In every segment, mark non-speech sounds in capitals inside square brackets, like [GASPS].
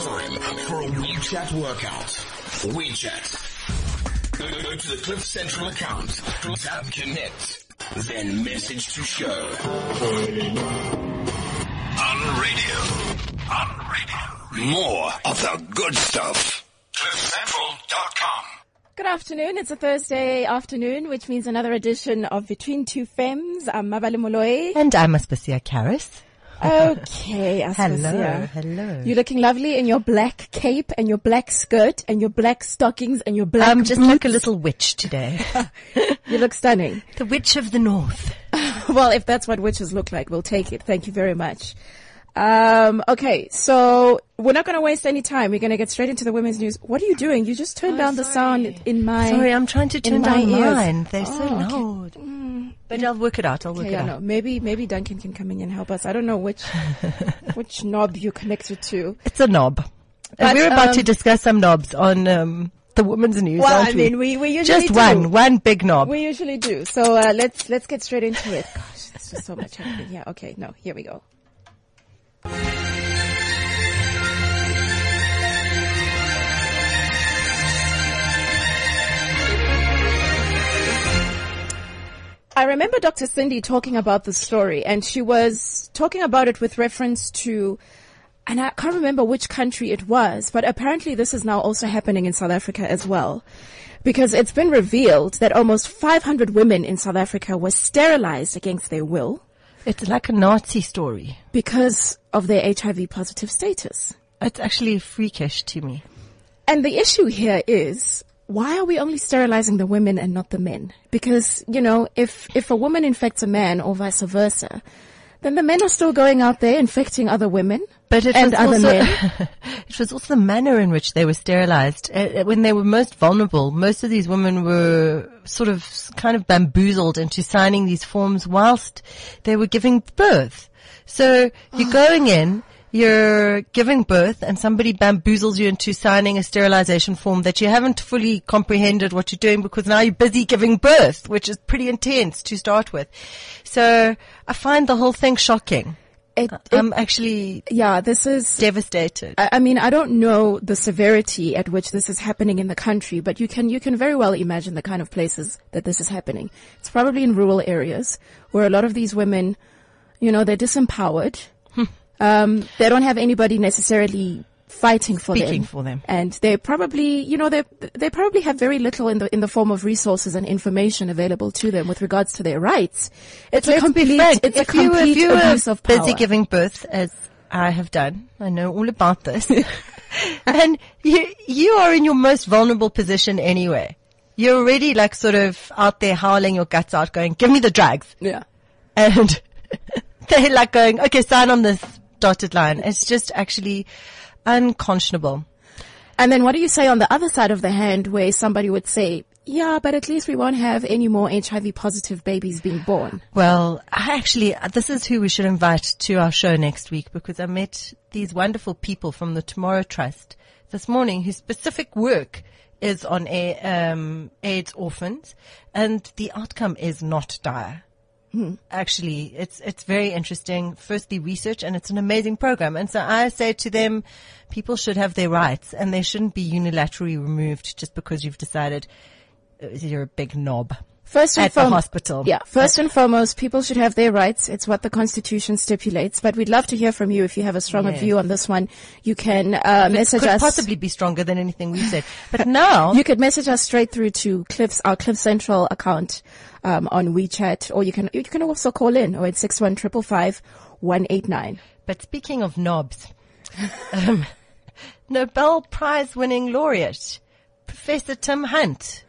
time for a WeChat workout. WeChat. Go, go to the Cliff Central account, tap connect, then message to show. On radio. On radio. More of the good stuff. CliffCentral.com. Good afternoon. It's a Thursday afternoon, which means another edition of Between Two Femmes. I'm Mabale Moloi. And I'm Aspasia Karras. Okay, Hello, hello. You're looking lovely in your black cape and your black skirt and your black stockings and your black I'm just boots. like a little witch today. [LAUGHS] You look stunning. the witch of the north. [LAUGHS] well, if that's what witches look like, we'll take it. Thank you very much. Um, okay, so we're not going to waste any time. We're going to get straight into the women's news. What are you doing? You just turned down the sound in my. Sorry, I'm trying to turn my down ears. mine. They're so Oh, okay. loud. But I'll work it out. I'll work Okay, it I out. know. Maybe maybe Duncan can come in and help us. I don't know which [LAUGHS] which knob you connected to. It's a knob. But, and we're about um, to discuss some knobs on um, the women's news, Well, aren't I mean, we we usually Just do. one, one big knob. We usually do. So uh, let's let's get straight into it. Gosh, there's just so much happening. Yeah. Okay. No. Here we go. I remember Dr. Cindy talking about the story, and she was talking about it with reference to, and I can't remember which country it was, but apparently this is now also happening in South Africa as well. Because it's been revealed that almost 500 women in South Africa were sterilized against their will It's like a Nazi story. because of their HIV positive status. It's actually freakish to me. And the issue here is, why are we only sterilizing the women and not the men? Because, you know, if, if a woman infects a man or vice versa, then the men are still going out there infecting other women But it and was other also, men. [LAUGHS] it was also the manner in which they were sterilized. Uh, when they were most vulnerable, most of these women were sort of kind of bamboozled into signing these forms whilst they were giving birth. So you're [GASPS] going in, you're giving birth and somebody bamboozles you into signing a sterilization form that you haven't fully comprehended what you're doing because now you're busy giving birth, which is pretty intense to start with. So I find the whole thing shocking. It, it- I'm actually yeah, this is devastated. I I mean, I don't know the severity at which this is happening in the country, but you can you can very well imagine the kind of places that this is happening. It's probably in rural areas where a lot of these women, you know, they're disempowered. Um, they don't have anybody necessarily fighting for Speaking them, for them. and they probably, you know, they they probably have very little in the in the form of resources and information available to them with regards to their rights. It's a complete, it's a complete you were abuse of power. busy giving birth, as I have done, I know all about this, [LAUGHS] and you you are in your most vulnerable position anyway. You're already like sort of out there howling your guts out, going, "Give me the drugs," yeah. and [LAUGHS] they're like going, "Okay, sign on this dotted line." It's just actually unconscionable. And then what do you say on the other side of the hand where somebody would say, yeah, but at least we won't have any more HIV positive babies being born? Well, I actually, this is who we should invite to our show next week because I met these wonderful people from the Tomorrow Trust this morning whose specific work is on a, um, AIDS orphans and the outcome is not dire. Actually, it's, it's very interesting. Firstly, research and it's an amazing program. And so I say to them, people should have their rights and they shouldn't be unilaterally removed just because you've decided uh, you're a big knob. First and At the forem- hospital. Yeah. First and foremost, people should have their rights. It's what the Constitution stipulates. But we'd love to hear from you if you have a stronger Yes. view on this one. You can uh, message could us. possibly be stronger than anything we've said. But [LAUGHS] now, You could message us straight through to Cliff's our Cliff Central account um, on WeChat, or you can you can also call in or it's six one triple five one eight nine. but speaking of knobs, um, [LAUGHS] Nobel Prize winning laureate, Professor Tim Hunt,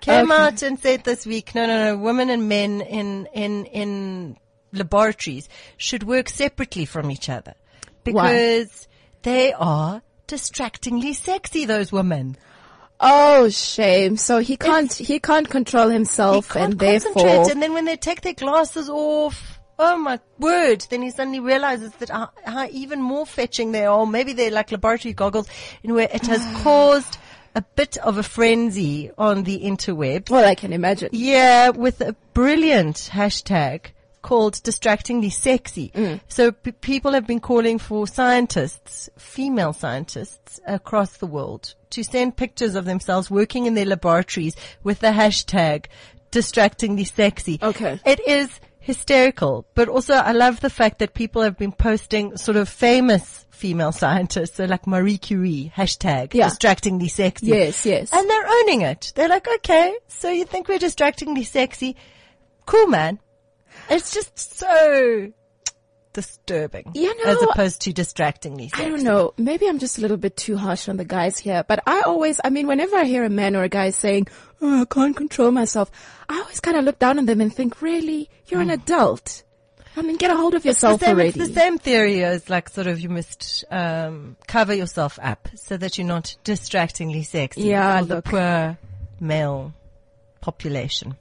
came Okay. out and said this week, no, no, no, women and men in, in, in laboratories should work separately from each other Why? because they are distractingly sexy, those women. Oh, shame! So he can't he can't control himself, He can't and therefore concentrate. And then when they take their glasses off, oh my word, then he suddenly realizes that how, how even more fetching they are. Maybe they're like laboratory goggles in where it has [SIGHS] caused a bit of a frenzy on the interweb. well, I can imagine. Yeah, with a brilliant hashtag called Distractingly Sexy. Mm. So p- people have been calling for scientists, female scientists across the world to send pictures of themselves working in their laboratories with the hashtag Distractingly Sexy. Okay. It is hysterical, but also I love the fact that people have been posting sort of famous female scientists, so like Marie Curie, hashtag Yeah. distractingly sexy. Yes, yes. And they're owning it. They're like, okay, so you think we're distractingly sexy? Cool, man. It's just so disturbing. You know, as opposed to distractingly sexy. I don't know. Maybe I'm just a little bit too harsh on the guys here, but I always, I mean, whenever I hear a man or a guy saying, oh, I can't control myself, I always kind of look down on them and think, really? You're an adult. I mean, get a hold of yourself the same, already. It's the same theory as like sort of you must um, cover yourself up so that you're not distractingly sexy Yeah, the poor male population.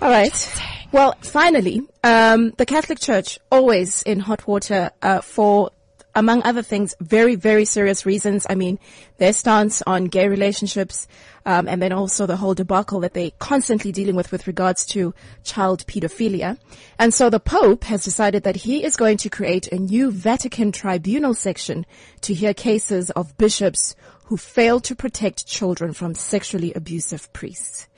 All right. Well, finally, um, the Catholic Church always in hot water uh, for, among other things, very, very serious reasons. I mean, their stance on gay relationships, um, and then also the whole debacle that they constantly dealing with with regards to child pedophilia. And so the Pope has decided that he is going to create a new Vatican tribunal section to hear cases of bishops who fail to protect children from sexually abusive priests.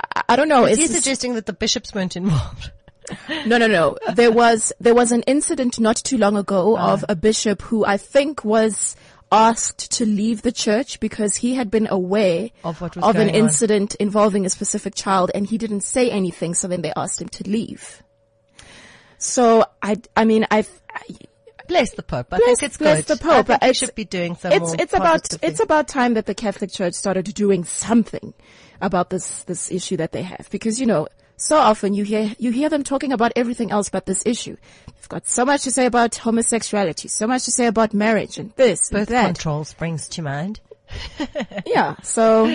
I, I don't know. Is he suggesting that the bishops weren't involved? [LAUGHS] no, no, no. There was there was an incident not too long ago Ah. of a bishop who I think was asked to leave the church because he had been aware Of what was an on. incident involving a specific child and he didn't say anything. So then they asked him to leave. So I, I mean, I've, I, Bless the Pope. I Bless- think it's bless good. the Pope, I think should be doing some it's more it's about it's about time that the Catholic Church started doing something about this this issue that they have because you know so often you hear you hear them talking about everything else but this issue. They've got so much to say about homosexuality, so much to say about marriage and this and that. control springs to mind. [LAUGHS] Yeah. So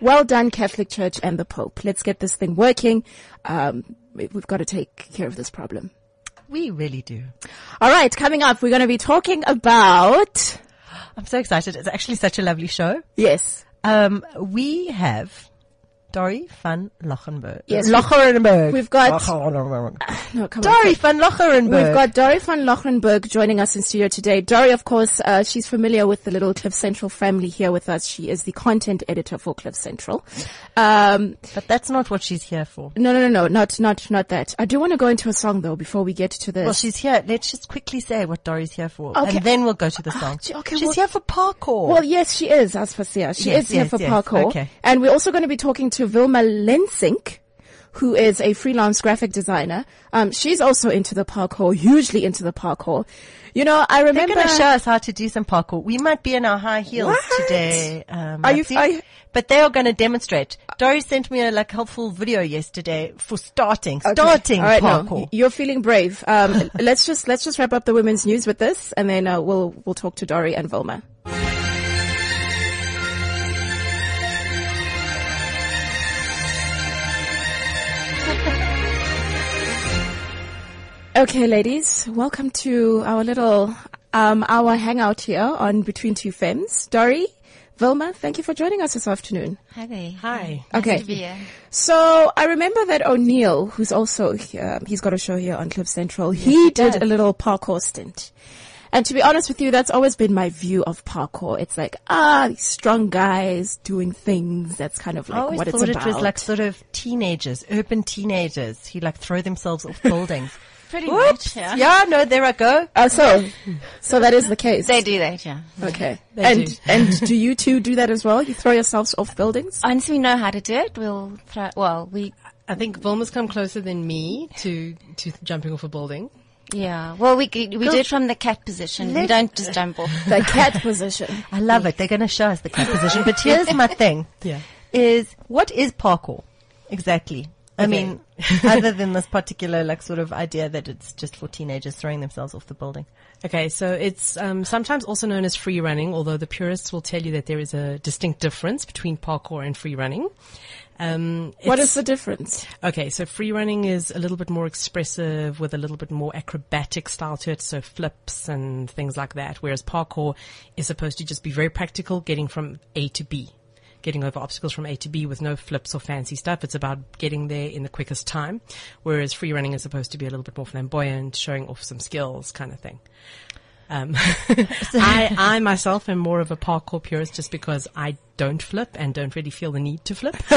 well done, Catholic Church and the Pope. Let's get this thing working. Um, we- we've got to take care of this problem. We really do. All right, coming up, we're going to be talking about I'm so excited. It's actually such a lovely show. yes. Um, we have Dory van Lochenberg. Yes, Lochenberg. we've got- Lochenberg. [LAUGHS] No, come on. Dory van Lochenberg. We've got Dory van Lochrenberg joining us in studio today. Dory, of course, uh, she's familiar with the little Cliff Central family here with us. She is the content editor for Cliff Central. Um, But that's not what she's here for. no, no, no, no, not, not, not that. I do want to go into a song though before we get to this. Well, she's here. Let's just quickly say what Dory's here for. Okay. And then we'll go to the song. gee, okay, she's well- here for parkour. Well, yes, she is, Aspasia. She Yes, is here yes, for yes. parkour. Okay. And we're also going to be talking to Vilma Lensink, who is a freelance graphic designer. Um, she's also into the parkour, hugely into the parkour. You know, I remember. They're going to show us how to do some parkour. We might be in our high heels What? today. Um, Are you- are you- but they are going to demonstrate. Dory sent me a like helpful video yesterday for starting, Okay. starting right, no, parkour. y- you're feeling brave. Um, [LAUGHS] let's just let's just wrap up the women's news with this, and then uh, we'll we'll talk to Dory and Vilma. Okay, ladies, welcome to our little um, our hangout here on Between Two Femmes. Dory, Vilma, thank you for joining us this afternoon. Hi there. Hi. Nice Okay. to be here. So I remember that O'Neill, who's also here, he's got a show here on Cliff Central. he did a little parkour stint. And to be honest with you, that's always been my view of parkour. It's like, ah, these strong guys doing things. That's kind of like what it's thought it was like sort of teenagers, urban teenagers who like throw themselves off buildings. [LAUGHS] Pretty Whoops. much, yeah. Yeah, no, there I go. Oh, so, so that is the case. They do that, yeah. Okay. They and, do. and do you two do that as well? You throw yourselves off buildings? Once we know how to do it, we'll throw, well, we, I think Vilma's come closer than me to, to jumping off a building. yeah. Well, we, we do it from the cat position. We don't just jump off. The cat position. [LAUGHS] I love it. They're going to show us the cat position. But here's my thing. [LAUGHS] Yeah. Is what is parkour exactly? I mean, [LAUGHS] other than this particular like sort of idea that it's just for teenagers throwing themselves off the building. Okay, so it's um, sometimes also known as free running, although the purists will tell you that there is a distinct difference between parkour and free running. Um, What it's- is the difference? Okay, so free running is a little bit more expressive with a little bit more acrobatic style to it, so flips and things like that, whereas parkour is supposed to just be very practical, getting from A to B. getting over obstacles from A to B with no flips or fancy stuff. It's about getting there in the quickest time. Whereas free running is supposed to be a little bit more flamboyant, showing off some skills kind of thing. Um, [LAUGHS] I, I myself am more of a parkour purist just because I don't flip and don't really feel the need to flip. [LAUGHS]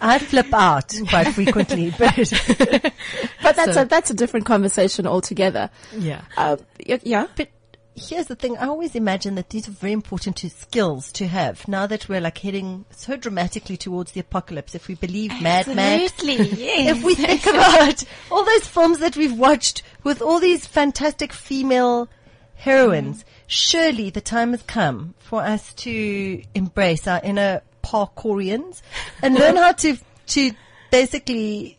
I flip out quite frequently, [LAUGHS] but But that's a that's a different conversation altogether. yeah. Y- yeah. but here's the thing. I always imagine that these are very important to skills to have. Now that we're like heading so dramatically towards the apocalypse, if we believe Mad Max, [LAUGHS] yes. if we think about all those films that we've watched with all these fantastic female heroines, surely the time has come for us to embrace our inner parkourians and learn how to to basically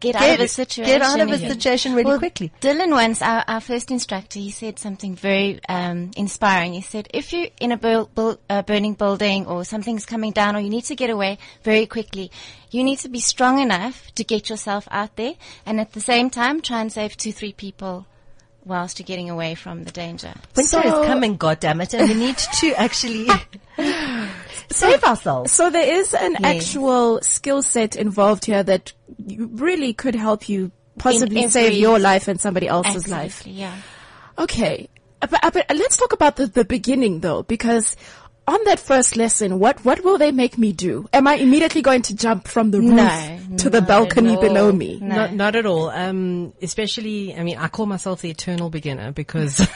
get out of a situation. get out of a situation really Well, quickly. Dylan once, our, our first instructor, he said something very um, inspiring. He said, if you're in a bur- bur- uh, burning building or something's coming down or you need to get away very quickly, you need to be strong enough to get yourself out there and at the same time try and save two, three people whilst you're getting away from the danger. Winter So- is coming, goddammit, and we need to [LAUGHS] actually [LAUGHS] save ourselves. So there is an Yes. actual skill set involved here that really could help you possibly save your life and somebody else's life. Yeah. Okay. But, but let's talk about the, the beginning though, because on that first lesson, what, what will they make me do? Am I immediately going to jump from the roof No, to the balcony below me? No. Not, not at all. Um, especially, I mean, I call myself the eternal beginner because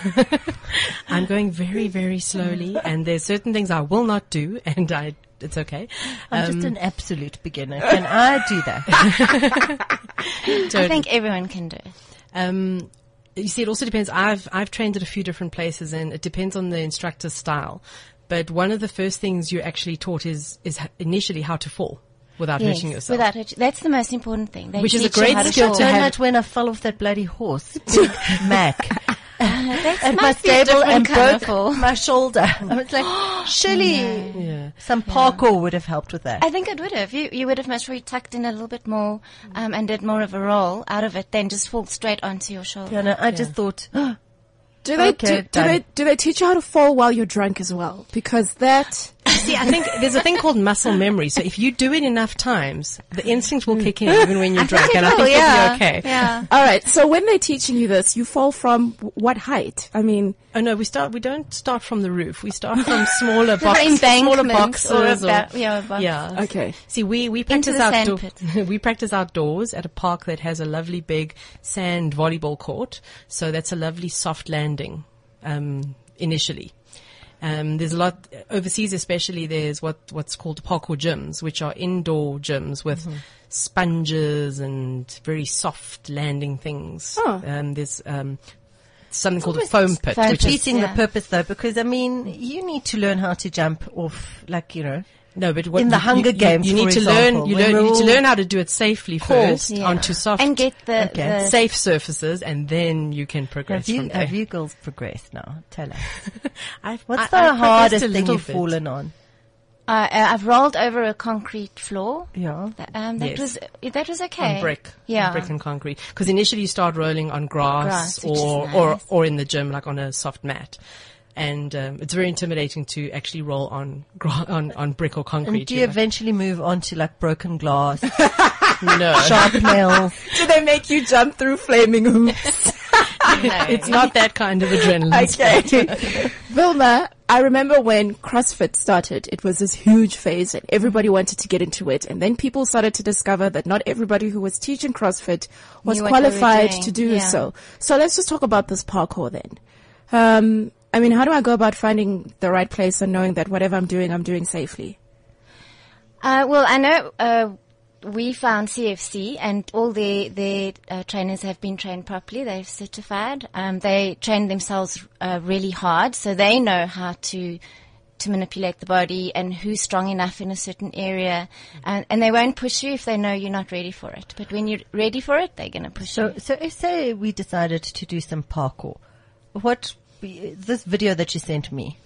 [LAUGHS] I'm going very, very slowly and there's certain things I will not do and I, it's okay. I'm just an absolute beginner. Can I do that? [LAUGHS] I think everyone can do it. Um, you see, it also depends. I've I've trained at a few different places, and it depends on the instructor's style. But one of the first things you're actually taught is is initially how to fall without Yes, hurting yourself. without hurt- That's the most important thing. They Which is a great how to skill fall. to Turn have- out when I fell off that bloody horse, [LAUGHS] Big Mac, [LAUGHS] That at my must stable and different broke fall. my shoulder. [LAUGHS] I was like, [GASPS] surely yeah. some parkour would have helped with that. I think it would have. You you would have most probably tucked in a little bit more um, and did more of a roll out of it than just fall straight onto your shoulder. You know, I just thought, [GASPS] Do they, Okay, do, do they, do they teach you how to fall while you're drunk as well? Because that, See, I think there's a thing called muscle memory. So if you do it enough times, the instinct will kick in even when you're [LAUGHS] drunk, and I think yeah. you'll be okay. Yeah. all right. So when they're teaching you this, you fall from what height? I mean, Oh no, we start. We don't start from the roof. We start from smaller [LAUGHS] boxes, embankment smaller boxes, or a or- ba- yeah, a box. yeah. okay. See, we, we practice the outdoors. [LAUGHS] we practice outdoors at a park that has a lovely big sand volleyball court. So that's a lovely soft landing, um, initially. Um, there's a lot overseas, especially. There's what what's called parkour gyms, which are indoor gyms with sponges and very soft landing things. Oh. Um, there's um, something called a foam pit, foam which is pit. defeating Yeah. the purpose though, because I mean, you need to learn how to jump off, like, you know, No, but what In the you- Hunger you, Games, you, need for to example, learn. You, learn, you need to learn how to do it safely first Yeah. onto soft and get the, Okay. the safe surfaces, and then you can progress have from you, there. have you girls progressed now? Tell us. [LAUGHS] I've, What's I- the I've hardest thing you've bit. fallen on? uh, uh, I've rolled over a concrete floor. Yeah. That, um, that Yes. was that was okay. on brick, Yeah. on brick and concrete. Because initially you start rolling on grass, Grass, or, nice. or or in the gym, like on a soft mat. And um, it's very intimidating to actually roll on on on brick or concrete. And do you you know. eventually move on to like broken glass, [LAUGHS] no, sharp nails? [LAUGHS] Do they make you jump through flaming hoops? [LAUGHS] No. it's not that kind of adrenaline. Okay. Vilma, I remember when CrossFit started, it was this huge phase and everybody wanted to get into it. And then people started to discover that not everybody who was teaching CrossFit was Knew what they were qualified to do Yeah. so. So let's just talk about this parkour then. Um, I mean, how do I go about finding the right place and knowing that whatever I'm doing, I'm doing safely? Uh, well, I know uh, we found CFC, and all their their uh, trainers have been trained properly. They've certified. Um, they train themselves uh, really hard, so they know how to to manipulate the body and who's strong enough in a certain area, and, and they won't push you if they know you're not ready for it. But when you're ready for it, they're going to push So, you. so if say we decided to do some parkour, what this video that you sent me,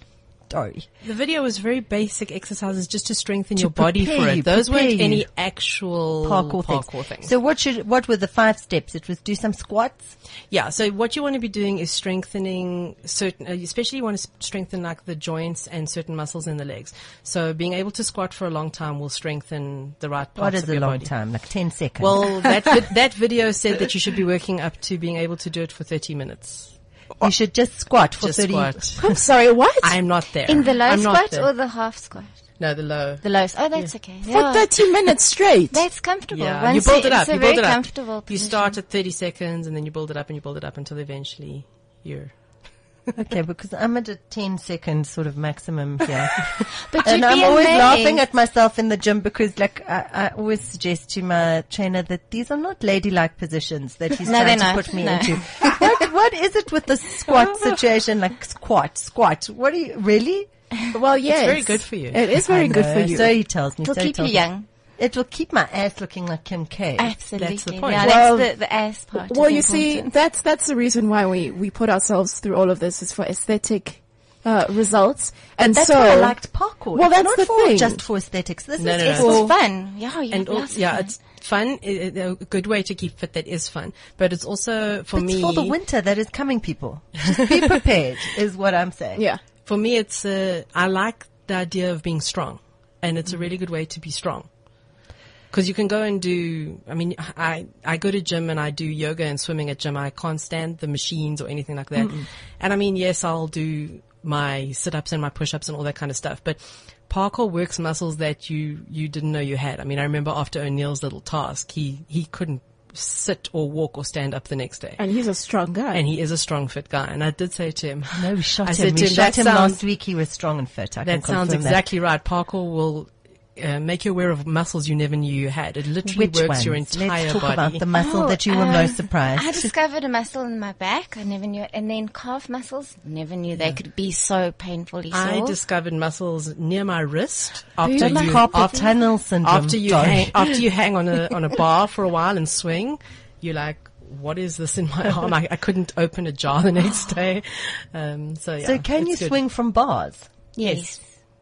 story. The video was very basic exercises just to strengthen your body for you, it. Those weren't any actual Parkour, parkour things. things. So what should, what were the five steps? It was do some squats. Yeah. So what you want to be doing is strengthening certain, uh, especially you want to strengthen like the joints and certain muscles in the legs. So being able to squat for a long time will strengthen the right parts What is of a your long body. time? Like 10 seconds. Well, that [LAUGHS] that video said that you should be working up to being able to do it for 30 minutes. You oh, should just squat for Just 30 squat. [LAUGHS] I'm sorry, what? I'm not there. In the low I'm squat there. or the half squat? no the low? The low. Oh, that's okay. For Yeah. 30 minutes straight. That's comfortable. Yeah, Once you build it up. It's a you very build it up. comfortable You start at 30 seconds and then you build it up and you build it up until eventually you're. Okay, because I'm at a 10 second sort of maximum here. [LAUGHS] But and I'm always amazed. laughing at myself in the gym because like I, I always suggest to my trainer that these are not ladylike positions that he's [LAUGHS] No, trying to not. put me No. into. what, what is it with the squat situation? Like squat, squat. What do you, really? well, yes. It's very good for you. It is very good for you. So he tells me. It'll so he keep you tells me. Young. It will keep my ass looking like Kim K. Absolutely. That's the point. Yeah, Well- that's the, the ass part. well, is you see, that's that's the reason why we we put ourselves through all of this is for aesthetic uh, results, and That's so why I liked parkour. Well, that's not the for thing. just for aesthetics. This No, is no, no. it's for for fun. Yeah, you And have al- lots of yeah, fun. it's fun. a good way to keep fit. That is fun, but it's also for it's me. for the winter that is coming, people. Just be [LAUGHS] prepared, is what I'm saying. yeah. For me, it's uh, I like the idea of being strong, and it's a really good way to be strong. Because you can go and do. I mean, I I go to gym and I do yoga and swimming at gym. I can't stand the machines or anything like that. And I mean, yes, I'll do my sit ups and my push ups and all that kind of stuff, but. Parkour works muscles that you, you didn't know you had. I mean, I remember after O'Neill's little task, he, he couldn't sit or walk or stand up the next day. And he's a strong guy. And he is a strong, fit guy. And I did say to him, No, we shot I him. said We to him, shot that him sounds- last week. He was strong and fit. I that can sounds confirm exactly right. Parkour will uh, make you aware of muscles you never knew you had. It literally Which works ones? your entire Let's talk body. about the muscle Oh, that you were um, most surprised. I discovered a muscle in my back. I never knew it. And then calf muscles. Never knew they could be so painfully sore. I discovered muscles near my wrist after Got you carpal after, tunnel syndrome. after you Sorry. hang, after you hang on a [LAUGHS] on a bar for a while and swing. You're like, what is this in my arm? I, I couldn't open a jar the next day. Um, so yeah. So can you good. swing from bars? yes.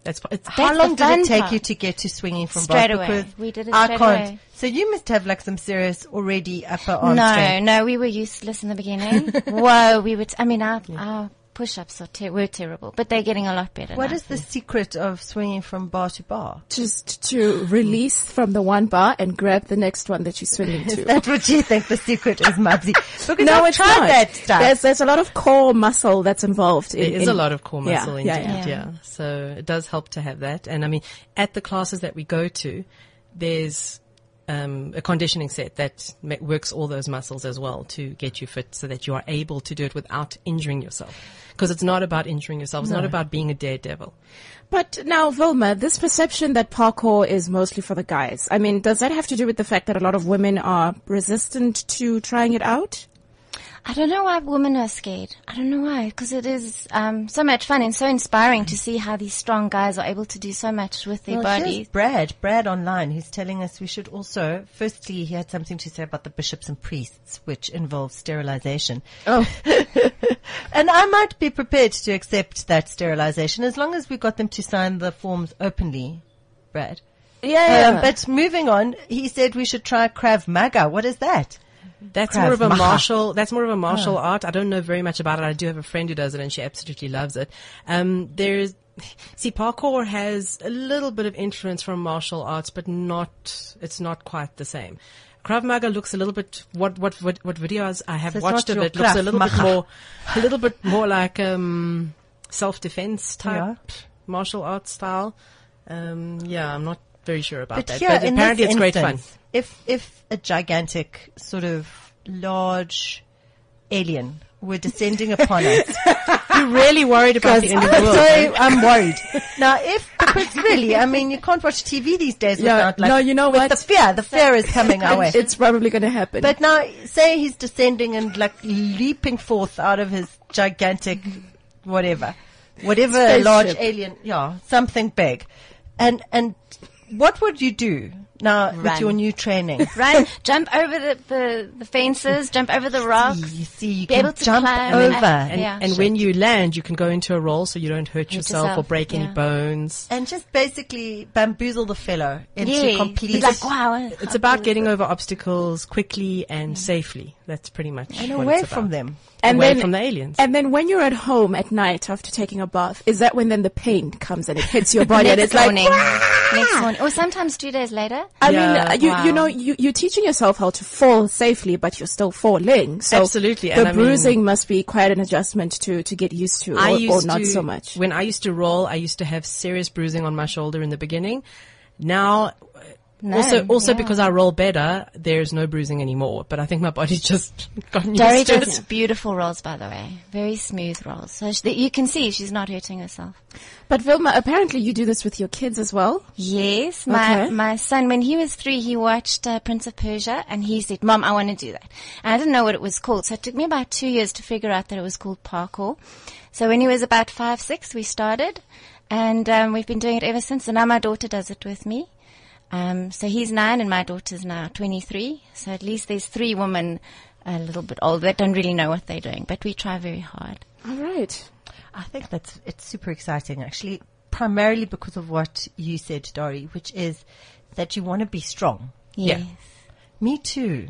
That's it's How That's long did it take you to get to swinging from Straight bars? away. Because We did it I straight can't. away. So you must have like some serious already upper arm No, strength. no, we were useless in the beginning. [LAUGHS] Whoa, we were, t- I mean, our, our push-ups are ter- were terrible, but they're getting a lot better What now. is the secret of swinging from bar to bar? just to release from the one bar and grab the next one that you're swinging Is to. that what you think the secret is, Mubsy? [LAUGHS] Because no, I've it's tried not. that stuff. There's there's a lot of core muscle that's involved. In, There is in- a lot of core muscle yeah, indeed, yeah. yeah. So it does help to have that. And I mean, at the classes that we go to, there's um, a conditioning set that works all those muscles as well to get you fit so that you are able to do it without injuring yourself. Because it's not about injuring yourself. It's not about being a daredevil. But now, Vilma, this perception that parkour is mostly for the guys. I mean, does that have to do with the fact that a lot of women are resistant to trying it out? I don't know why women are scared. I don't know why, because it is um, so much fun and so inspiring to see how these strong guys are able to do so much with their Well, bodies. Brad, Brad online, who's telling us we should also, firstly, he had something to say about the bishops and priests, which involves sterilization. Oh, [LAUGHS] And I might be prepared to accept that sterilization as long as we got them to sign the forms openly, Brad. yeah. Um, but moving on, he said we should try Krav Maga. What is that? That's Krav more of a Maga. martial. That's more of a martial art. I don't know very much about it. I do have a friend who does it, and she absolutely loves it. Um, there's [LAUGHS] see, parkour has a little bit of influence from martial arts, but not. It's not quite the same. Krav Maga looks a little bit. What what what, what videos I have So watched of it looks a little bit more, a little bit more like um, self defense type Yeah. martial art style. Um, yeah, I'm not very sure about But that. here, but in apparently, this it's great fun. instance, If if a gigantic sort of large alien were descending upon [LAUGHS] us, You're really worried about the end of the I'm world. [LAUGHS] sorry, I'm worried. Now, if because really, I mean, you can't watch TV these days Yeah, without like no, you know what? the fear. The fear is coming our way. it's probably going to happen. But now, say he's descending and like leaping forth out of his gigantic, whatever, whatever Spaceship. large alien, yeah, something big, and and what would you do now with your new training? [LAUGHS] Run, jump over the, the, the fences, jump over the rocks. you see, you Be can able to jump climb over. and- And, Yeah. and when you land, you can go into a roll so you don't hurt yourself, or yourself, break any bones. and just basically bamboozle the fellow into Yeah. complete. Like, wow. It's about getting over obstacles quickly and safely. That's pretty much and what away it's from them. And away then, from the aliens. And then when you're at home at night after taking a bath, is that when then the pain comes and it hits your body and Next it's like, morning. Next morning. Or sometimes two days later. I Yeah. mean, uh, you, Wow. you know, you, you're teaching yourself how to fall safely, but you're still falling. So Absolutely, the and I mean- bruising must be quite an adjustment to, to get used to, I or, used or not to, so much. When I used to roll, I used to have serious bruising on my shoulder in the beginning. Now, No, also also yeah. because I roll better, there's no bruising anymore. But I think my body's [LAUGHS] just gotten used Dory to does it. beautiful rolls, by the way. Very smooth rolls. So she, you can see she's not hurting herself. But Vilma, apparently you do this with your kids as well. Yes, my Okay. my son when he was three, he watched uh, Prince of Persia, and he said, "Mom, I want to do that." And I didn't know what it was called, so it took me about two years to figure out that it was called parkour. So when he was about five, six, we started, and um, we've been doing it ever since. And now my daughter does it with me. Um, so he's nine, and my daughter's now twenty-three. So at least there's three women a little bit older that don't really know what they're doing, but we try very hard. All right. I think that's it's super exciting actually, primarily because of what you said, Dory, which is that you want to be strong. Yeah. Yes. Me too.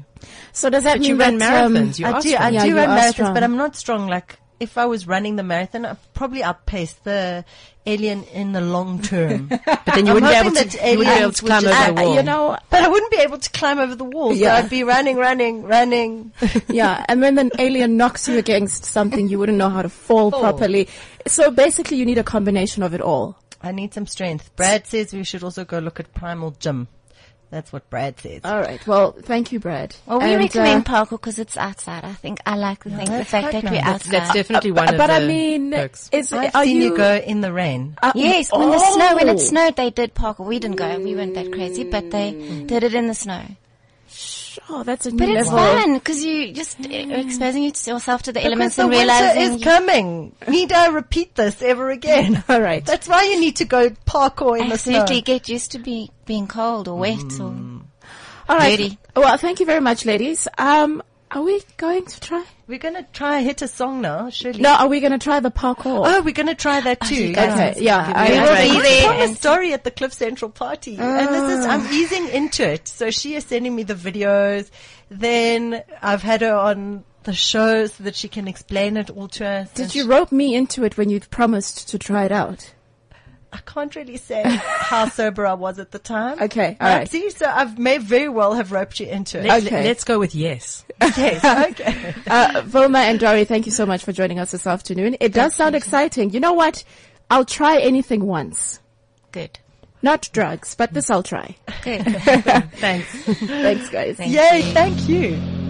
So does that But mean you run that, um, marathons. You I are do. strong. I Yeah, do run marathons, strong. but I'm not strong. Like if I was running the marathon, I'd probably outpace the alien in the long term. [LAUGHS] But then you I'm wouldn't be able hoping to, that you wouldn't be able aliens to would climb just- over the wall. you know, but I wouldn't be able to climb over the wall. So Yeah. I'd be running, running, running. [LAUGHS] yeah, and when an alien knocks you against something, you wouldn't know how to fall Fall. properly. So basically, you need a combination of it all. I need some strength. Brad says we should also go look at Primal Gym. That's what Brad says. All right. Well, thank you, Brad. Well, we And, recommend uh, parkour because it's outside. I think I like the thing, the fact quite that we're nice. that's, outside. that's definitely one of but the I mean, perks. is I've are seen you, you go in the rain. uh, yes, when the snow, when it oh. snowed, they did parkour. We didn't go. We weren't that crazy, but they did it in the snow. Oh, that's a new But it's level. fun because you just uh, exposing yourself to the Because elements the and winter realizing. is coming. Need I repeat this ever again? [LAUGHS] All right. That's why you need to go parkour in Absolutely, the snow. get used to be being cold or wet or All right. Dirty. Well, thank you very much, ladies. Um, are we going to try? We're gonna try hit a song now, surely. No, are we going to try the parkour? Oh, we're gonna try that too. you guys okay. Yeah. I, We will I- be I there told a and- story at the Cliff Central party, and this is I'm easing into it. So she is sending me the videos. Then I've had her on the show so that she can explain it all to us. Did you rope me into it when you promised to try it out? I can't really say how [LAUGHS] sober I was at the time. Okay, all right. See, so I may very well have roped you into it. Let's, Okay. let's go with yes. yes. [LAUGHS] Okay. Uh, Vilma and Dory, thank you so much for joining us this afternoon. It does sound exciting. You know what? I'll try anything once. good. Not drugs, but this I'll try. Good. [LAUGHS] Thanks. Thanks, guys. Thank Yay! you. Thank you.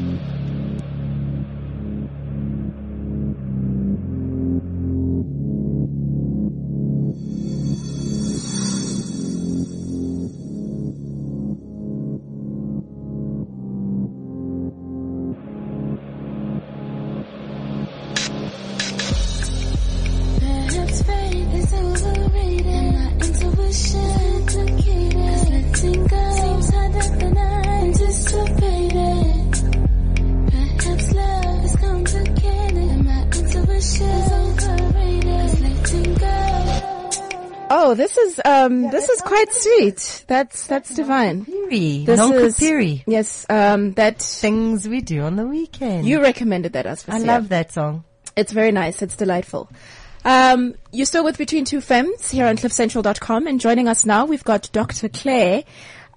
Go. Oh, this is um, this is quite sweet. That's that's divine. Piri. This Nonka is Piri. yes. Um, that Things we do on the weekend. you recommended that us. I love that song. It's very nice. It's delightful. Um, you're still with Between Two Femmes here on CliffCentral.com, and joining us now, we've got Dr. Claire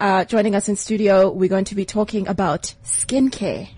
uh, joining us in studio. We're going to be talking about skincare.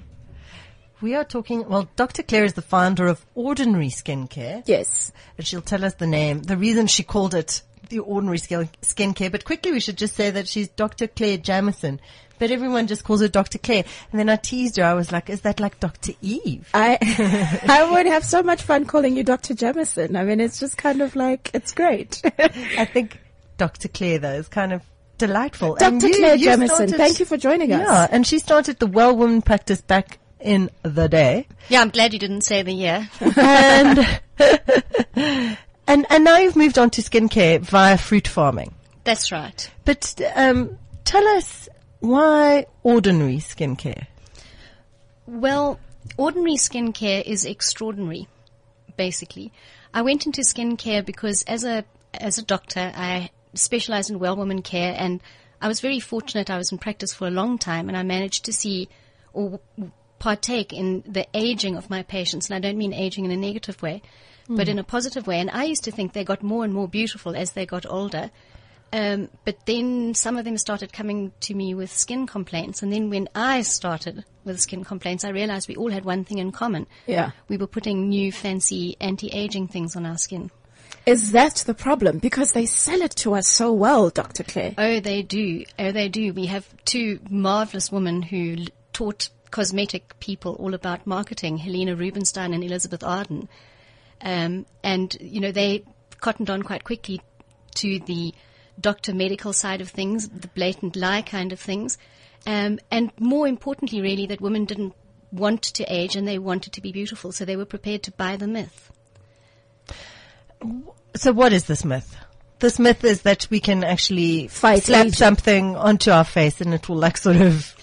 We are talking, well, Dr. Claire is the founder of Ordinary Skincare, Yes. and she'll tell us the name, the reason she called it the Ordinary Skin, Skincare. But quickly, we should just say that she's Dr. Claire Jamison, but everyone just calls her Dr. Claire. And then I teased her. I was like, is that like Dr. Eve? I [LAUGHS] I would have so much fun calling you Dr. Jamison. I mean, it's just kind of like it's great. [LAUGHS] I think Dr. Claire, though, is kind of delightful. And Dr. you- Claire you Jamison, started- thank you for joining us. Yeah, and she started the Well Woman practice back in the day. Yeah, I'm glad you didn't say the year. and [LAUGHS] and and now you've moved on to skincare via fruit farming. That's right. But um, tell us why ordinary skincare. Well, ordinary skincare is extraordinary, basically. I went into skincare because as a as a doctor, I specialize in well woman care, and I was very fortunate. I was in practice for a long time, and I managed to see or partake in the aging of my patients. And I don't mean aging in a negative way, but in a positive way. And I used to think they got more and more beautiful as they got older. Um, but then some of them started coming to me with skin complaints. And then when I started with skin complaints, I realized we all had one thing in common. Yeah. We were putting new fancy anti-aging things on our skin. Is that the problem? Because they sell it to us so well, Dr. Claire. Oh, they do. Oh, they do. We have two marvelous women who l- taught cosmetic people all about marketing, Helena Rubinstein and Elizabeth Arden. Um, and, you know, they cottoned on quite quickly to the doctor medical side of things, the blatant lie kind of things. Um, and more importantly, really, that women didn't want to age and they wanted to be beautiful, so they were prepared to buy the myth. So what is this myth? This myth is that we can actually Fight slap aging. something onto our face and it will like sort of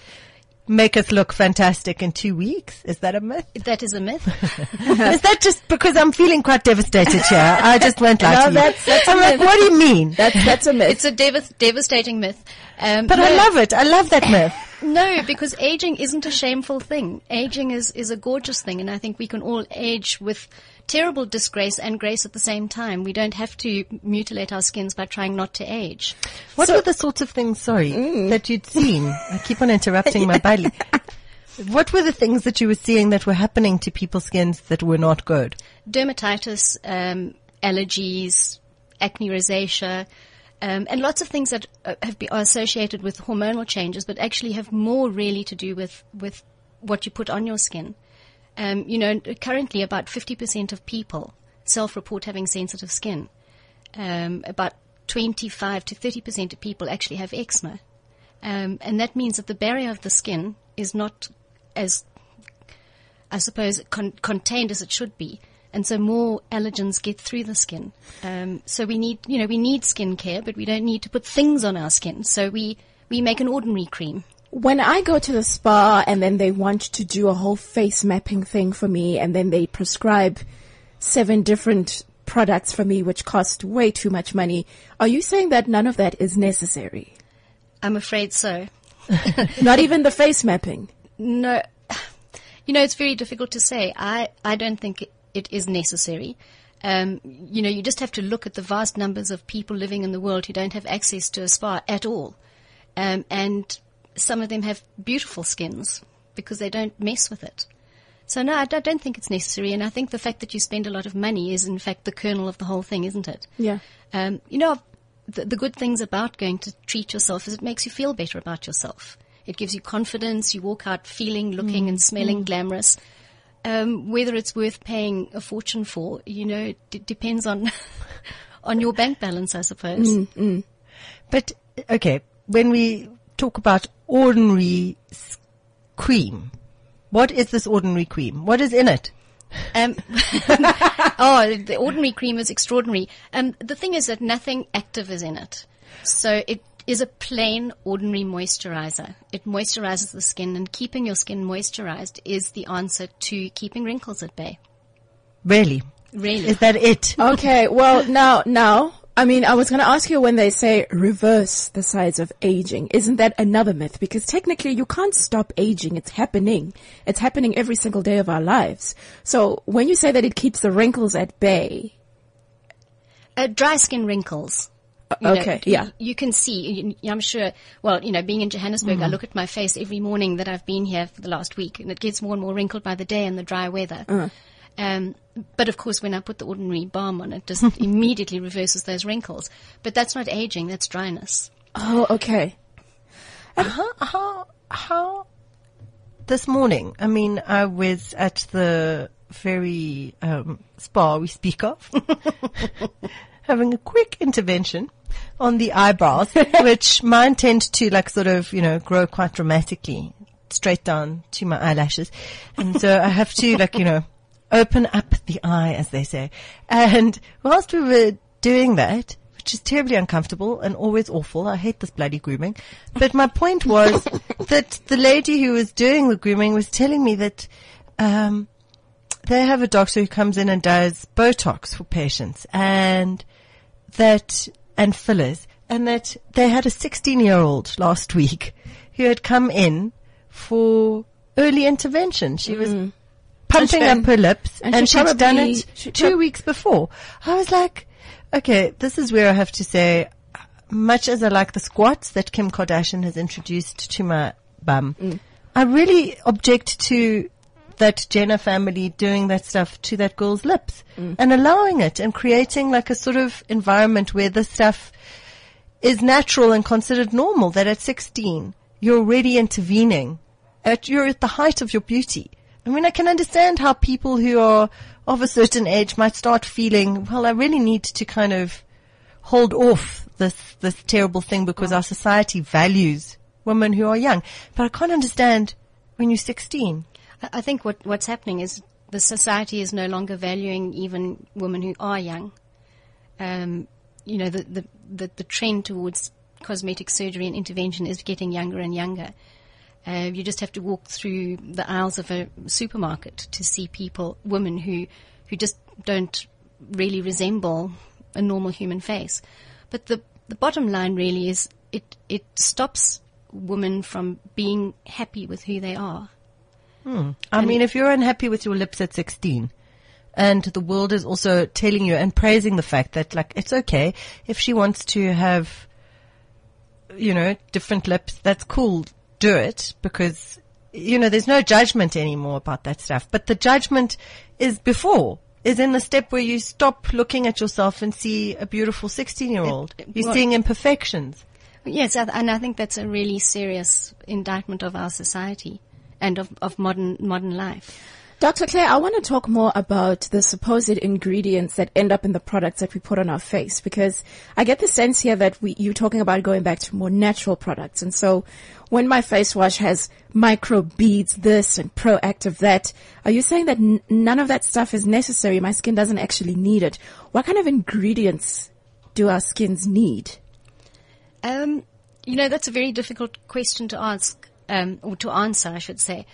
make us look fantastic in two weeks. Is that a myth? That is a myth. [LAUGHS] is that just because I'm feeling quite devastated here? I just won't lie No, to you. that's- that's a I'm like, myth. what do you mean? That's, that's a myth. it's a dev- devastating myth. Um, but I love it. I love that myth. [COUGHS] No, because aging isn't a shameful thing. Aging is, is a gorgeous thing, and I think we can all age with terrible disgrace and grace at the same time. We don't have to mutilate our skins by trying not to age. What were the sorts of things, sorry, Mm. that you'd seen? I keep on interrupting my Bailey. [LAUGHS] What were the things that you were seeing that were happening to people's skins that were not good? Dermatitis, um, allergies, acne rosacea, um, and lots of things that uh, have been, are associated with hormonal changes, but actually have more really to do with, with what you put on your skin. Um, you know, currently about 50% of people self-report having sensitive skin. Um, about 25 to 30% of people actually have eczema. Um, and that means that the barrier of the skin is not as, I suppose, con- contained as it should be. And so more allergens get through the skin. Um, so we need, you know, we need skin care, but we don't need to put things on our skin. So we, we make an ordinary cream. When I go to the spa and then they want to do a whole face mapping thing for me and then they prescribe seven different products for me which cost way too much money, are you saying that none of that is necessary? I'm afraid so. [LAUGHS] Not even the face mapping. No, you know, it's very difficult to say. I, I don't think it, it is necessary. Um, you know, you just have to look at the vast numbers of people living in the world who don't have access to a spa at all. Um, and some of them have beautiful skins because they don't mess with it. So no, I, don't think it's necessary. And I think the fact that you spend a lot of money is in fact the kernel of the whole thing, isn't it? Yeah. Um, you know, the, the good things about going to treat yourself is it makes you feel better about yourself. It gives you confidence. You walk out feeling, looking, and smelling glamorous. Um, whether it's worth paying a fortune for, you know, it d- depends on [LAUGHS] on your bank balance, I suppose. But, okay, when we talk about ordinary cream, what is this ordinary cream? What is in it? Um, [LAUGHS] oh, the ordinary cream is extraordinary. Um, the thing is that nothing active is in it. So it is a plain, ordinary moisturizer. It moisturizes the skin and keeping your skin moisturized is the answer to keeping wrinkles at bay. Really? Really. Is that it? Okay, well now, now, I mean, I was going to ask you when they say reverse the sides of aging. Isn't that another myth? Because technically you can't stop aging. It's happening. It's happening every single day of our lives. So when you say that it keeps the wrinkles at bay, Uh, dry skin wrinkles. You okay, you- yeah. You can see, I'm sure, well, you know, being in Johannesburg, I look at my face every morning that I've been here for the last week and it gets more and more wrinkled by the day in the dry weather. Um, but of course, when I put the ordinary balm on, it just [LAUGHS] immediately reverses those wrinkles. But that's not aging, that's dryness. Oh, okay. How, how, how, this morning, I mean, I was at the very, um, spa we speak of, [LAUGHS] having a quick intervention on the eyebrows, [LAUGHS] which mine tend to like sort of, you know, grow quite dramatically straight down to my eyelashes. And so I have to like, you know, open up the eye, as they say. And whilst we were doing that, which is terribly uncomfortable and always awful. I hate this bloody grooming. But my point was [LAUGHS] that the lady who was doing the grooming was telling me that, um, they have a doctor who comes in and does Botox for patients and that, and fillers and that they had a 16 year old last week who had come in for early intervention. She was pumping up her lips and and, she she'd done it two weeks before. I was like, okay, this is where I have to say, much as I like the squats that Kim Kardashian has introduced to my bum, Mm. I really object to that Jenner family doing that stuff to that girl's lips Mm. and allowing it and creating like a sort of environment where this stuff is natural and considered normal that at 16 you're already intervening at you're at the height of your beauty. I mean, I can understand how people who are of a certain age might start feeling, well, I really need to kind of hold off this, this terrible thing because our society values women who are young. But I can't understand when you're 16. I think what, what's happening is the society is no longer valuing even women who are young. Um, you know, the, the, the, the trend towards cosmetic surgery and intervention is getting younger and younger. Uh, you just have to walk through the aisles of a supermarket to see people, women who, who just don't really resemble a normal human face. But the, the bottom line really is it, it stops women from being happy with who they are. I mean, if you're unhappy with your lips at 16 and the world is also telling you and praising the fact that like, it's okay if she wants to have, you know, different lips, that's cool. Do it because, you know, there's no judgment anymore about that stuff. But the judgment is before, is in the step where you stop looking at yourself and see a beautiful 16 year old. You're well- seeing imperfections. Yes, and I think that's a really serious indictment of our society and of, of modern modern life. Dr. Claire, I want to talk more about the supposed ingredients that end up in the products that we put on our face because I get the sense here that we, you're talking about going back to more natural products. And so when my face wash has micro beads this and proactive that, are you saying that n- none of that stuff is necessary? My skin doesn't actually need it. What kind of ingredients do our skins need? Um, you know, that's a very difficult question to ask, um, or to answer, I should say,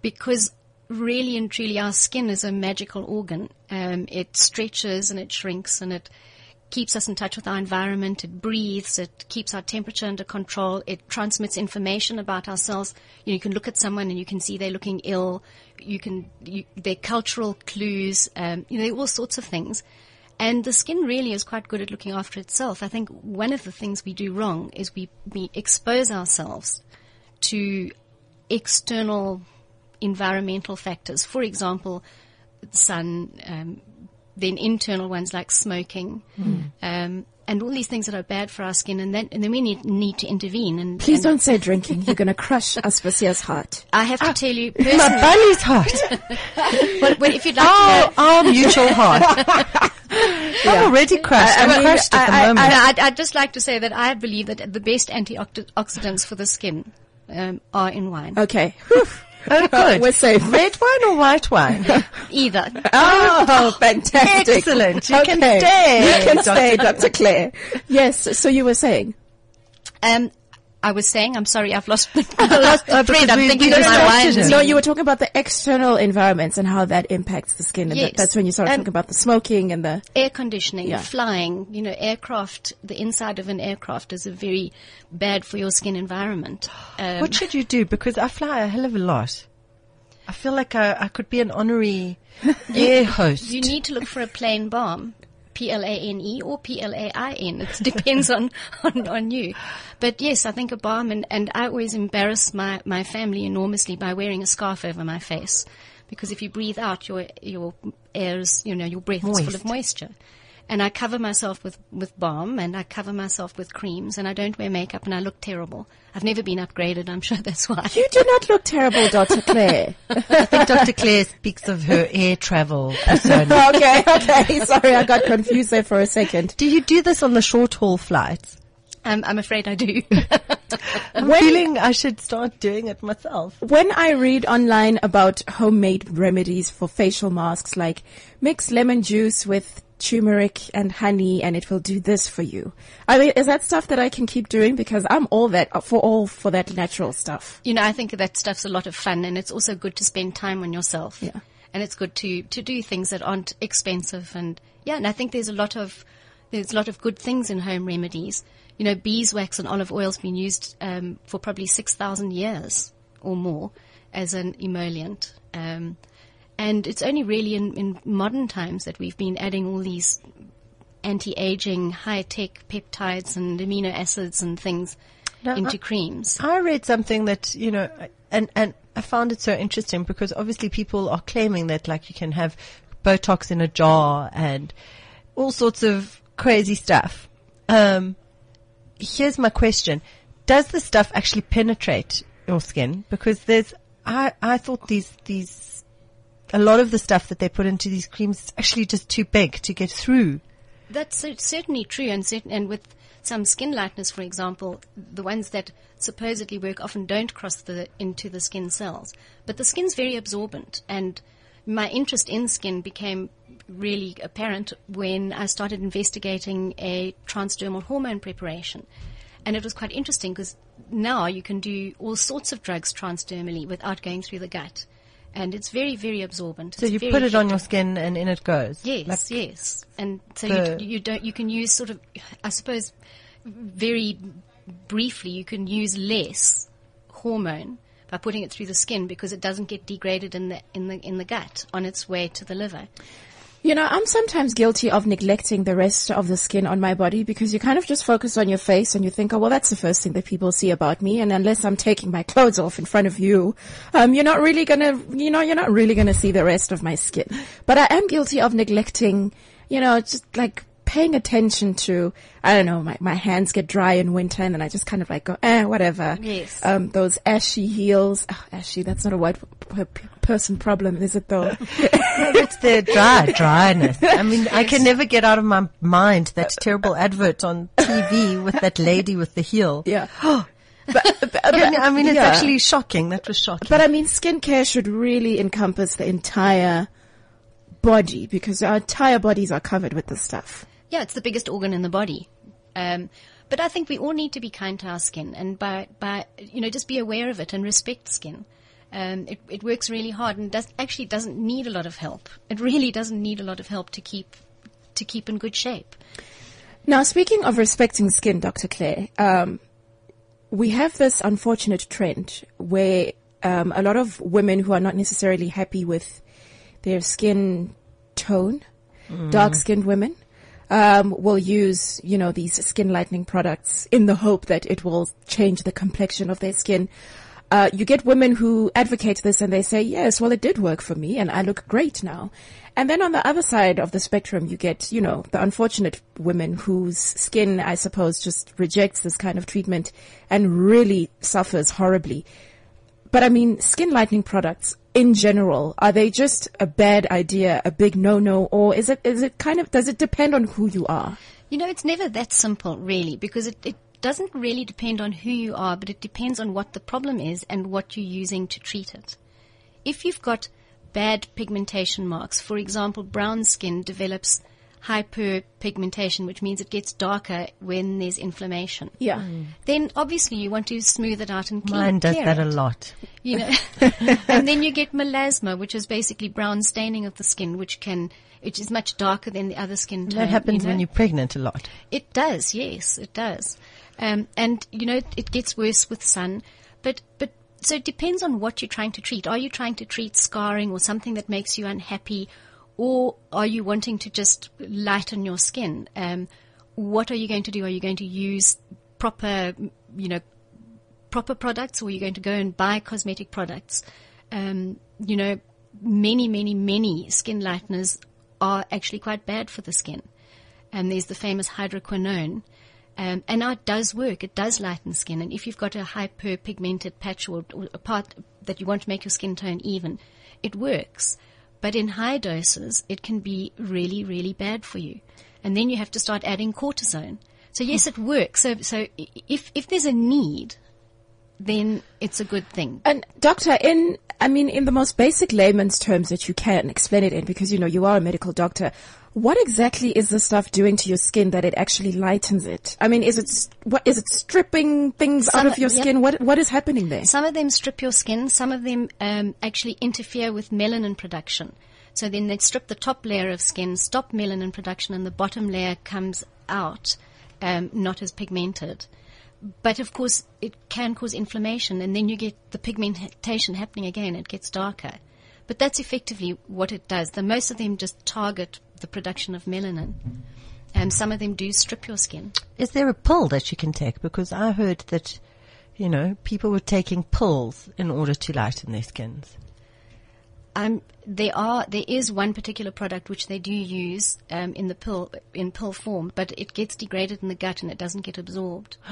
because really and truly our skin is a magical organ. Um, it stretches and it shrinks and it keeps us in touch with our environment. It breathes. It keeps our temperature under control. It transmits information about ourselves. You, know, you can look at someone and you can see they're looking ill. You can, you, their cultural clues, um, you know, all sorts of things. And the skin really is quite good at looking after itself. I think one of the things we do wrong is we, we expose ourselves to external environmental factors. For example, the sun, um, then internal ones like smoking, um, and all these things that are bad for our skin. And then, and then we need, need to intervene. And Please and don't say drinking. You're going to crush Aspasia's heart. I have to tell you [LAUGHS] My personally. belly's hot. [LAUGHS] well, well, if you'd like to Our, know, our mutual heart. [LAUGHS] I'm already crushed. I'm I mean, crushed at the I- I- moment. I, I'd, I'd just like to say that I believe that the best antioxidants for the skin um, are in wine. Okay. Whew. oh, good. We're safe. Red wine or white wine? [LAUGHS] Either. Oh, [LAUGHS] fantastic. Excellent. You can stay, You can Dr. stay, Dr. Claire. Yes. So you were saying? Um, I was saying, I'm sorry, I've lost, I [LAUGHS] lost the [LAUGHS] because thread. I'm we- thinking we of my distracted wine. No, you were talking about the external environments and how that impacts the skin. And Yes. that, that's when you started Um, talking about the smoking and the. Air conditioning, Yeah. flying, you know, aircraft, the inside of an aircraft is a very bad for your skin environment. Um, What should you do? Because I fly a hell of a lot. I feel like I, I could be an honorary [LAUGHS] air host. You need to look for a plain balm. P-L-A-N-E or P-L-A-I-N. It depends on, [LAUGHS] on, on you. But yes, I think a balm and, and I always embarrass my, my family enormously by wearing a scarf over my face. Because if you breathe out, your, your air is, you know, your breath is full of moisture. And I cover myself with, with balm and I cover myself with creams and I don't wear makeup and I look terrible. I've never been upgraded. I'm sure that's why. You do not look terrible, Dr. Claire. I think Dr. Claire speaks of her air travel persona. [LAUGHS] okay, okay. Sorry, I got confused there for a second. do you do this on the short haul flights? I'm, I'm afraid I do. [LAUGHS] I'm feeling I should start doing it myself. When I read online about homemade remedies for facial masks, like mix lemon juice with turmeric and honey and it will do this for you. I mean, is that stuff that I can keep doing? Because I'm all that, for all for that natural stuff. You know, I think that stuff's a lot of fun and it's also good to spend time on yourself. Yeah. And it's good to, to do things that aren't expensive and yeah, and I think there's a lot of, there's a lot of good things in home remedies. You know, beeswax and olive oil's been used, um, for probably 6,000 years or more as an emollient. Um, and it's only really in, in modern times that we've been adding all these anti-aging, high-tech peptides and amino acids and things No, into I- creams. I read something that, you know, and, and I found it so interesting because obviously people are claiming that like you can have Botox in a jar and all sorts of crazy stuff. Um, here's my question. Does the stuff actually penetrate your skin? Because there's, I, I thought these, these, a lot of the stuff that they put into these creams is actually just too big to get through. That's certainly true, and certain, and with some skin lighteners, for example, the ones that supposedly work often don't cross the into the skin cells. But the skin's very absorbent, and my interest in skin became really apparent when I started investigating a transdermal hormone preparation. And it was quite interesting because now you can do all sorts of drugs transdermally without going through the gut. And it's very, very absorbent. So It's you put it on your skin and in it goes. Yes, Like- yes. And so you, you don't, you can use sort of, I suppose, very briefly, you can use less hormone by putting it through the skin because it doesn't get degraded in the, in the, in the gut on its way to the liver. You know, I'm sometimes guilty of neglecting the rest of the skin on my body because you kind of just focus on your face and you think, oh, well, that's the first thing that people see about me. And unless I'm taking my clothes off in front of you, um, you're not really gonna, you know, you're not really gonna see the rest of my skin. But I am guilty of neglecting, you know, just like paying attention to, I don't know, my, my hands get dry in winter and then I just kind of like go, eh, whatever. Yes. Um, those ashy heels. Oh, ashy, that's not a white person problem, is it though? [LAUGHS] It's the dry dryness. I mean, I can never get out of my mind that terrible advert on TV with that lady with the heel. yeah. [GASPS] but, [LAUGHS] but- I mean, it's yeah. actually shocking. That was shocking. But I mean, skincare should really encompass the entire body because our entire bodies are covered with this stuff. Yeah, it's the biggest organ in the body. Um, but I think we all need to be kind to our skin and by, by, you know, just be aware of it and respect skin. Um, it, it works really hard and does, actually doesn't need a lot of help. It really doesn't need a lot of help to keep, to keep in good shape. Now, speaking of respecting skin, Dr. Claire, um, we have this unfortunate trend where um, a lot of women who are not necessarily happy with their skin tone, dark-skinned women, um, will use, you know, these skin lightening products in the hope that it will change the complexion of their skin. Uh, you get women who advocate this and they say, yes, well, it did work for me and I look great now. And then on the other side of the spectrum, you get, you know, the unfortunate women whose skin, I suppose, just rejects this kind of treatment and really suffers horribly. But I mean, skin lightening products in general, are they just a bad idea, a big no-no, or is it, is it kind of, does it depend on who you are? You know, it's never that simple, really, because it, it doesn't really depend on who you are, but it depends on what the problem is and what you're using to treat it. If you've got bad pigmentation marks, for example, brown skin develops hyperpigmentation, which means it gets darker when there's inflammation. Yeah. Then obviously you want to smooth it out and clean Mine does that it a lot. you know. [LAUGHS] and then you get melasma, which is basically brown staining of the skin, which can, which is much darker than the other skin tone. That happens you know? when you're pregnant a lot. It does, yes, it does. Um, and you know, it, it gets worse with sun, but but so it depends on what you're trying to treat. Are you trying to treat scarring or something that makes you unhappy, or are you wanting to just lighten your skin? Um, what are you going to do? Are you going to use proper, you know, proper products, or are you going to go and buy cosmetic products? Um, you know, many, many, many skin lighteners are actually quite bad for the skin. And there's the famous hydroquinone. Um, and now it does work. It does lighten skin. And if you've got a hyperpigmented patch or, or a part that you want to make your skin tone even, it works. But in high doses, it can be really, really bad for you. And then you have to start adding cortisone. So yes, it works. So, so if, if there's a need, then it's a good thing. And doctor, in I mean, in the most basic layman's terms that you can explain it in, because you know you are a medical doctor. What exactly is the stuff doing to your skin that it actually lightens it? I mean, is it what is it stripping things Some- out of your yep. skin? What what is happening there? Some of them strip your skin. Some of them um, actually interfere with melanin production. So then they strip the top layer of skin, stop melanin production, and the bottom layer comes out um, not as pigmented. But of course, it can cause inflammation, and then you get the pigmentation happening again. It gets darker. But that's effectively what it does. The most of them just target the production of melanin. And some of them do strip your skin. Is there a pill that you can take? Because I heard that, you know, people were taking pills in order to lighten their skins. Um, there are there is one particular product which they do use um, in the pill in pill form, but it gets degraded in the gut and it doesn't get absorbed. [GASPS]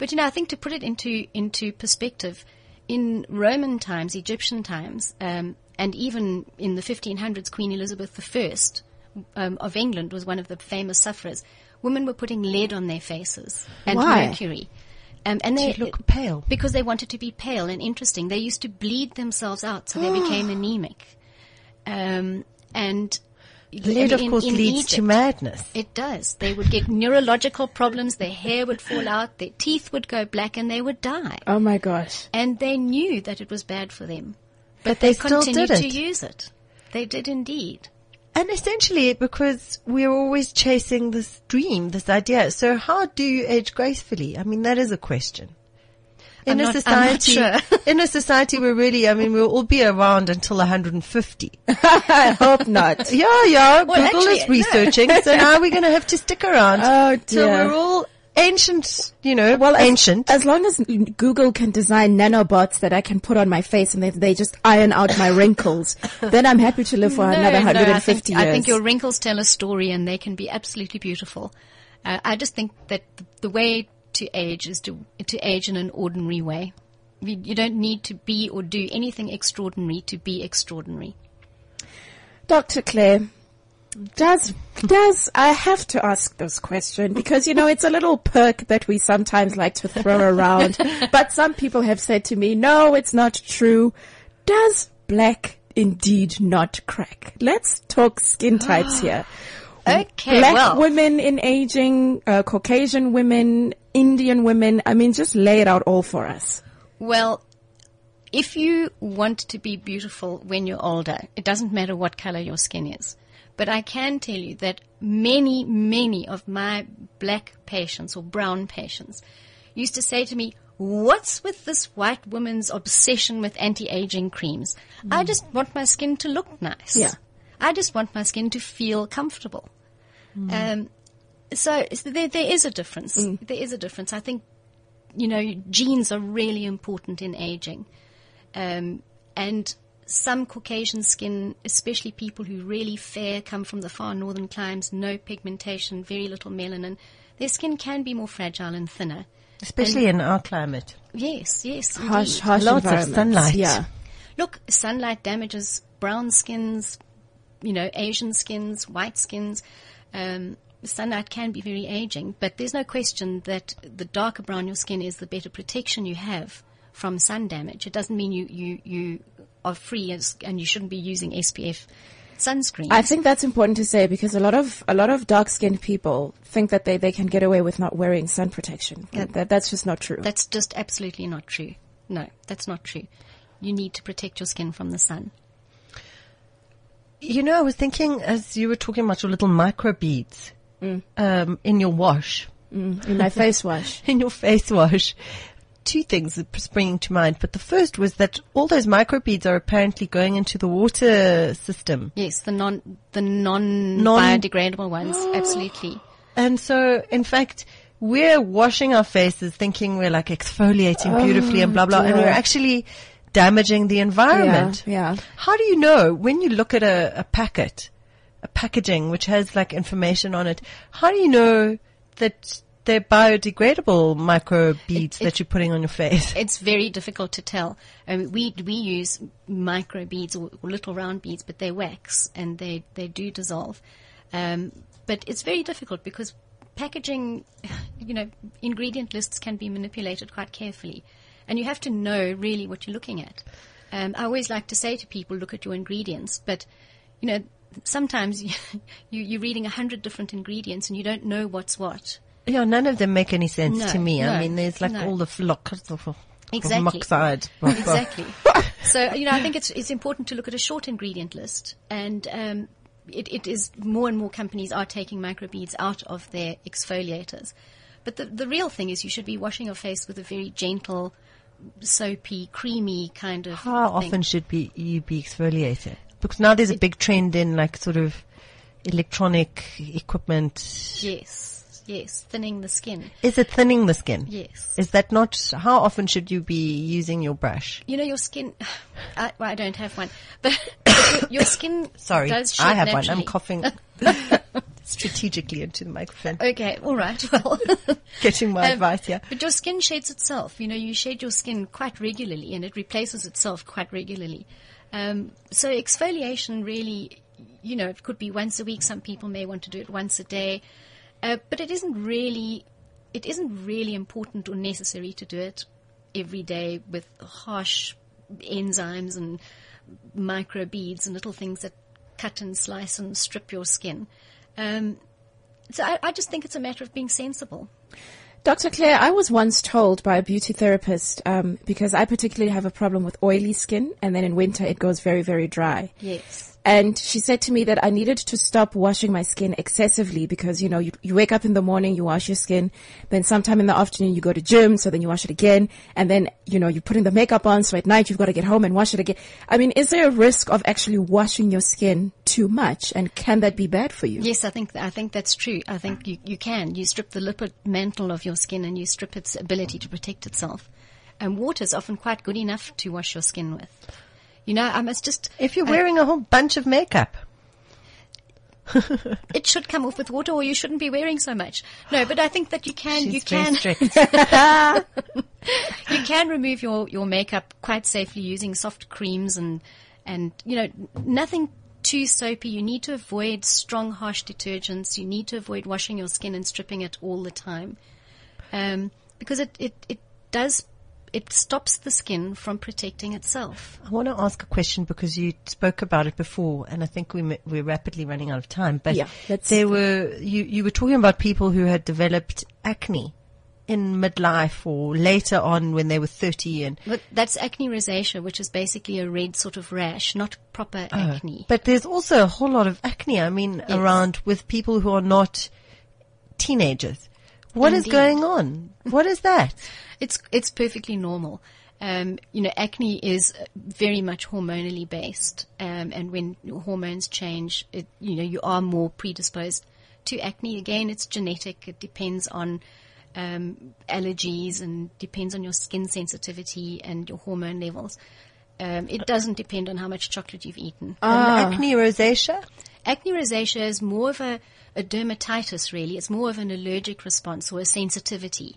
but you know, I think to put it into into perspective, in Roman times, Egyptian times, um, and even in the 1500s, Queen Elizabeth I um, of England was one of the famous sufferers. Women were putting lead on their faces and Why? mercury. Um, and they To look pale. because they wanted to be pale and interesting. They used to bleed themselves out, so they [GASPS] became anemic. Um, and Lead, of course, in leads to madness. It does. They would get neurological problems. Their hair would fall out. Their teeth would go black, and they would die. Oh my gosh! And they knew that it was bad for them, But they still continued to use it. They did indeed. And essentially, because we're always chasing this dream, this idea. So how do you age gracefully? I mean, that is a question. In I'm a not- society, sure. [LAUGHS] in a society where really, I mean, we'll all be around until 150. I hope not. [LAUGHS] Yeah, yeah. Well, Google actually, is researching, so now we're going to have to stick around. [LAUGHS] Oh, So we're all ancient, you know, Well, ancient. As, long as Google can design nanobots that I can put on my face and they, they just iron out my wrinkles, then I'm happy to live for another No, no, 150 I think, years. I think your wrinkles tell a story and they can be absolutely beautiful. Uh, I just think that th- the way to age is to, to age in an ordinary way. You, you don't need to be or do anything extraordinary to be extraordinary. Dr. Claire, does, does, I have to ask this question because, you know, it's a little perk that we sometimes like to throw [LAUGHS] around, but some people have said to me, no, it's not true. Does black indeed not crack? Let's talk skin types [GASPS] here. Okay, Black well, women in aging, uh, Caucasian women, Indian women. I mean, just lay it out all for us. well, if you want to be beautiful when you're older, it doesn't matter what color your skin is. But I can tell you that many, many of my black patients or brown patients used to say to me, What's with this white woman's obsession with anti-aging creams? I just want my skin to look nice. Yeah. I just want my skin to feel comfortable. Um, so, so there, there is a difference. There is a difference. I think, you know, genes are really important in aging. Um, and some Caucasian skin, especially people who really fair, come from the far northern climes, no pigmentation, very little melanin, their skin can be more fragile and thinner. Especially in our climate. Yes, yes. Harsh, indeed. harsh Lots of sunlight. Yeah. Look, sunlight damages brown skins, you know, Asian skins, white skins. Um, sunlight can be very aging, but there's no question that the darker brown your skin is, the better protection you have from sun damage. It doesn't mean you, you, you are free as, and you shouldn't be using SPF sunscreen. I think that's important to say because a lot of a lot of dark skinned people think that they, they can get away with not wearing sun protection. That, that's just not true. that's just absolutely not true. No, that's not true. You need to protect your skin from the sun. You know, I was thinking as you were talking about your little micro beads um, in your wash, in my face wash. [LAUGHS] in your face wash. Two things that springing to mind, but the first was that all those microbeads are apparently going into the water system. Yes, the non the non, Non- biodegradable ones, [GASPS] absolutely. And so, in fact, we're washing our faces thinking we're like exfoliating beautifully and blah, blah, and we're actually damaging the environment. Yeah, yeah. How do you know when you look at a, a packet, a packaging which has like information on it, how do you know that they're biodegradable micro beads that you're putting on your face? [LAUGHS] It's very difficult to tell. Um, we we use micro beads or, or little round beads, but they wax and they they do dissolve. Um, but it's very difficult because packaging, [SIGHS] you know, ingredient lists can be manipulated quite carefully. And you have to know really what you're looking at. Um, I always like to say to people, look at your ingredients, but you know, sometimes you, [LAUGHS] you you're reading a hundred different ingredients and you don't know what's what. Yeah, none of them make any sense No, to me. I mean, there's like no. all the flock of Exactly. [LAUGHS] exactly. so you know, I think it's it's important to look at a short ingredient list, and um, it, it is more and more companies are taking microbeads out of their exfoliators. But the the real thing is you should be washing your face with a very gentle, soapy, creamy kind of. How thing. often should be you be exfoliated? Because now there's a big trend in like sort of electronic equipment. Yes, yes, thinning the skin. Is it thinning the skin? Yes. Is that not, how often should you be using your brush? You know, your skin. [SIGHS] I, well, I don't have one, but, [LAUGHS] but your, skin. [LAUGHS] Sorry, does shed I have one. I'm coughing [LAUGHS] strategically into the microphone. Okay, all right. [LAUGHS] Well, Getting my Um, advice here. But your skin shades itself. You know, you shed your skin quite regularly, and it replaces itself quite regularly. Um, so exfoliation really, you know, it could be once a week. Some people may want to do it once a day, uh, but it isn't really, it isn't really important or necessary to do it every day with harsh enzymes and microbeads and little things that cut and slice and strip your skin. Um, so I, I just think it's a matter of being sensible. Dr. Claire, I was once told by a beauty therapist, um, because I particularly have a problem with oily skin, and then in winter it goes very, very dry. Yes. And she said to me that I needed to stop washing my skin excessively because, you know, you, you wake up in the morning, you wash your skin, then sometime in the afternoon you go to gym, so then you wash it again, and then, you know, you put in the makeup on, so at night you've got to get home and wash it again. I mean, is there a risk of actually washing your skin too much, and can that be bad for you? Yes, I think I think that's true. I think you, you can. You strip the lipid mantle of your skin and you strip its ability to protect itself. And water is often quite good enough to wash your skin with. You know, I must just. If you're uh, wearing a whole bunch of makeup. [LAUGHS] it should come off with water, or you shouldn't be wearing so much. No, but I think that you can. She's you can. [LAUGHS] [LAUGHS] you can remove your, your makeup quite safely using soft creams and, and, you know, nothing too soapy. You need to avoid strong, harsh detergents. You need to avoid washing your skin and stripping it all the time. Um, because it, it, it does, it stops the skin from protecting itself. I want to ask a question because you spoke about it before, and I think we, we're rapidly running out of time. But Yeah, there were you, you were talking about people who had developed acne in midlife or later on when they were thirty, and But that's acne rosacea, which is basically a red sort of rash, not proper oh, acne. but there's also a whole lot of acne. I mean, around with people who are not teenagers. What is Indeed. going on? What is that? [LAUGHS] It's it's perfectly normal. Um, you know, acne is very much hormonally based, um, and when hormones change, it, you know, you are more predisposed to acne. Again, it's genetic. It depends on um, allergies and depends on your skin sensitivity and your hormone levels. Um, it doesn't depend on how much chocolate you've eaten. And acne rosacea. Acne rosacea is more of a, a dermatitis, really. It's more of an allergic response or a sensitivity,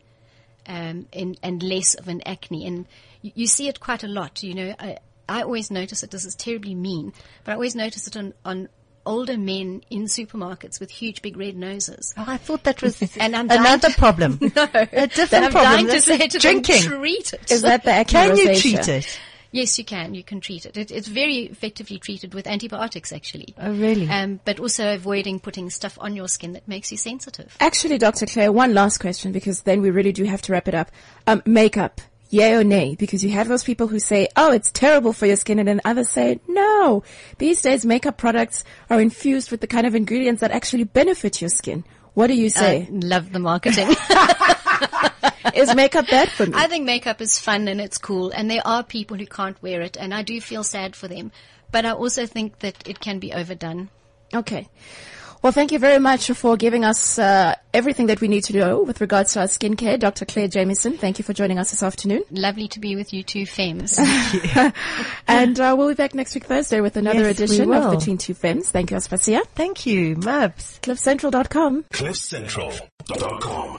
um, and, and less of an acne. And you, you see it quite a lot. You know, I, I always notice it. This is terribly mean, but I always notice it on, on older men in supermarkets with huge, big red noses. Oh, I thought that was [LAUGHS] another to- [LAUGHS] problem. No, a different I'm problem. to to drinking. treat it. Is that the [LAUGHS] Can you treat it? Yes, you can. You can treat it. it it's very effectively treated with antibiotics, actually. Oh, really? Um, but also avoiding putting stuff on your skin that makes you sensitive. Actually, Dr. Claire, one last question because then we really do have to wrap it up. Um, makeup, yay or nay? Because you have those people who say, oh, it's terrible for your skin and then others say, no. These days, makeup products are infused with the kind of ingredients that actually benefit your skin. What do you say? I love the marketing. [LAUGHS] [LAUGHS] Is makeup bad for me? I think makeup is fun and it's cool, and there are people who can't wear it, and I do feel sad for them. But I also think that it can be overdone. Okay. Well, thank you very much for giving us uh, everything that we need to know with regards to our skincare. Dr. Claire Jamieson, thank you for joining us this afternoon. Lovely to be with you two femmes. [LAUGHS] And uh, we'll be back next week Thursday with another Yes, edition of. Between Two Femmes. Thank you, Aspasia. Thank you, Mubs. CliffCentral.com. CliffCentral.com.